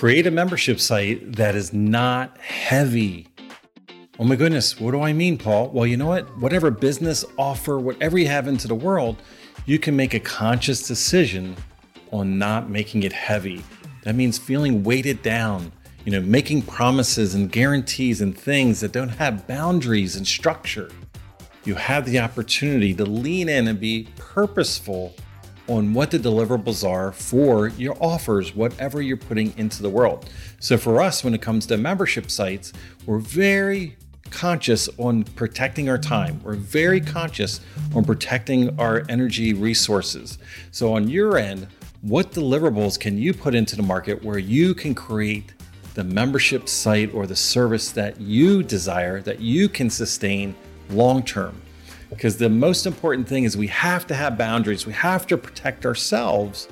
Create a membership site that is not heavy. Oh my goodness, what do I mean, Paul? Well, you know what? Whatever business offer, whatever you have into the world, you can make a conscious decision on not making it heavy. That means feeling weighted down, you know, making promises and guarantees and things that don't have boundaries and structure. You have the opportunity to lean in and be purposeful on what the deliverables are for your offers, whatever you're putting into the world. So, for us, when it comes to membership sites, we're very conscious on protecting our time. We're very conscious on protecting our energy resources. So, on your end, what deliverables can you put into the market where you can create the membership site or the service that you desire, that you can sustain long term? Because the most important thing is we have to have boundaries, we have to protect ourselves.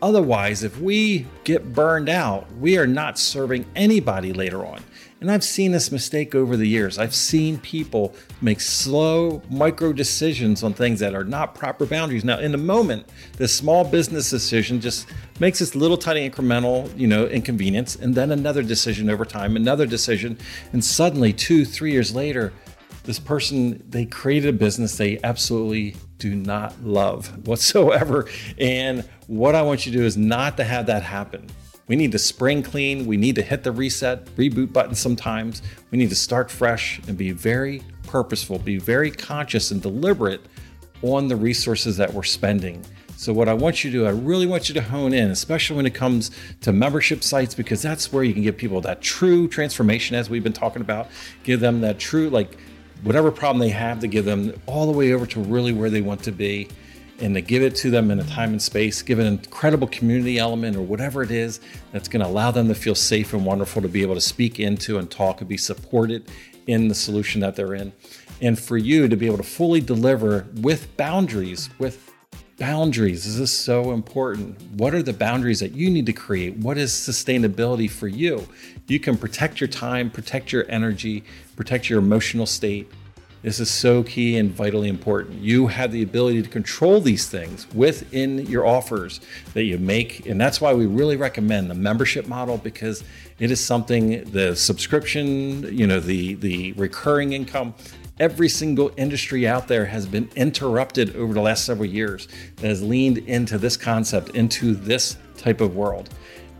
Otherwise, if we get burned out, we are not serving anybody later on. And I've seen this mistake over the years. I've seen people make slow micro decisions on things that are not proper boundaries. Now, in the moment, this small business decision just makes this little tiny incremental, you know, inconvenience, and then another decision over time, another decision, and suddenly, two, three years later, this person they created a business they absolutely do not love whatsoever. And what i want you to do is not to have that happen. We need to spring clean. We need to hit the reset reboot button sometimes. We need to start fresh and be very purposeful be very conscious and deliberate on the resources that we're spending. So, what I want you to do, I really want you to hone in, especially when it comes to membership sites, because that's where you can give people that true transformation, as we've been talking about. Give them that true, like, whatever problem they have to give them all the way over to really where they want to be and to give it to them in a time and space, give an incredible community element or whatever it is that's going to allow them to feel safe and wonderful to be able to speak into and talk and be supported in the solution that they're in. And for you to be able to fully deliver with boundaries, with boundaries. This is so important. What are the boundaries that you need to create? What is sustainability for you? You can protect your time, protect your energy, protect your emotional state. This is so key and vitally important. You have the ability to control these things within your offers that you make. And that's why we really recommend the membership model because it is something the subscription, you know, the the recurring income Every single industry out there has been interrupted over the last several years that has leaned into this concept, into this type of world.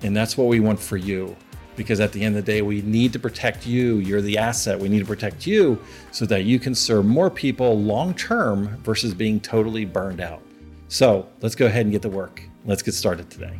And that's what we want for you. Because at the end of the day, we need to protect you. You're the asset. We need to protect you so that you can serve more people long term versus being totally burned out. So let's go ahead and get to work. Let's get started today.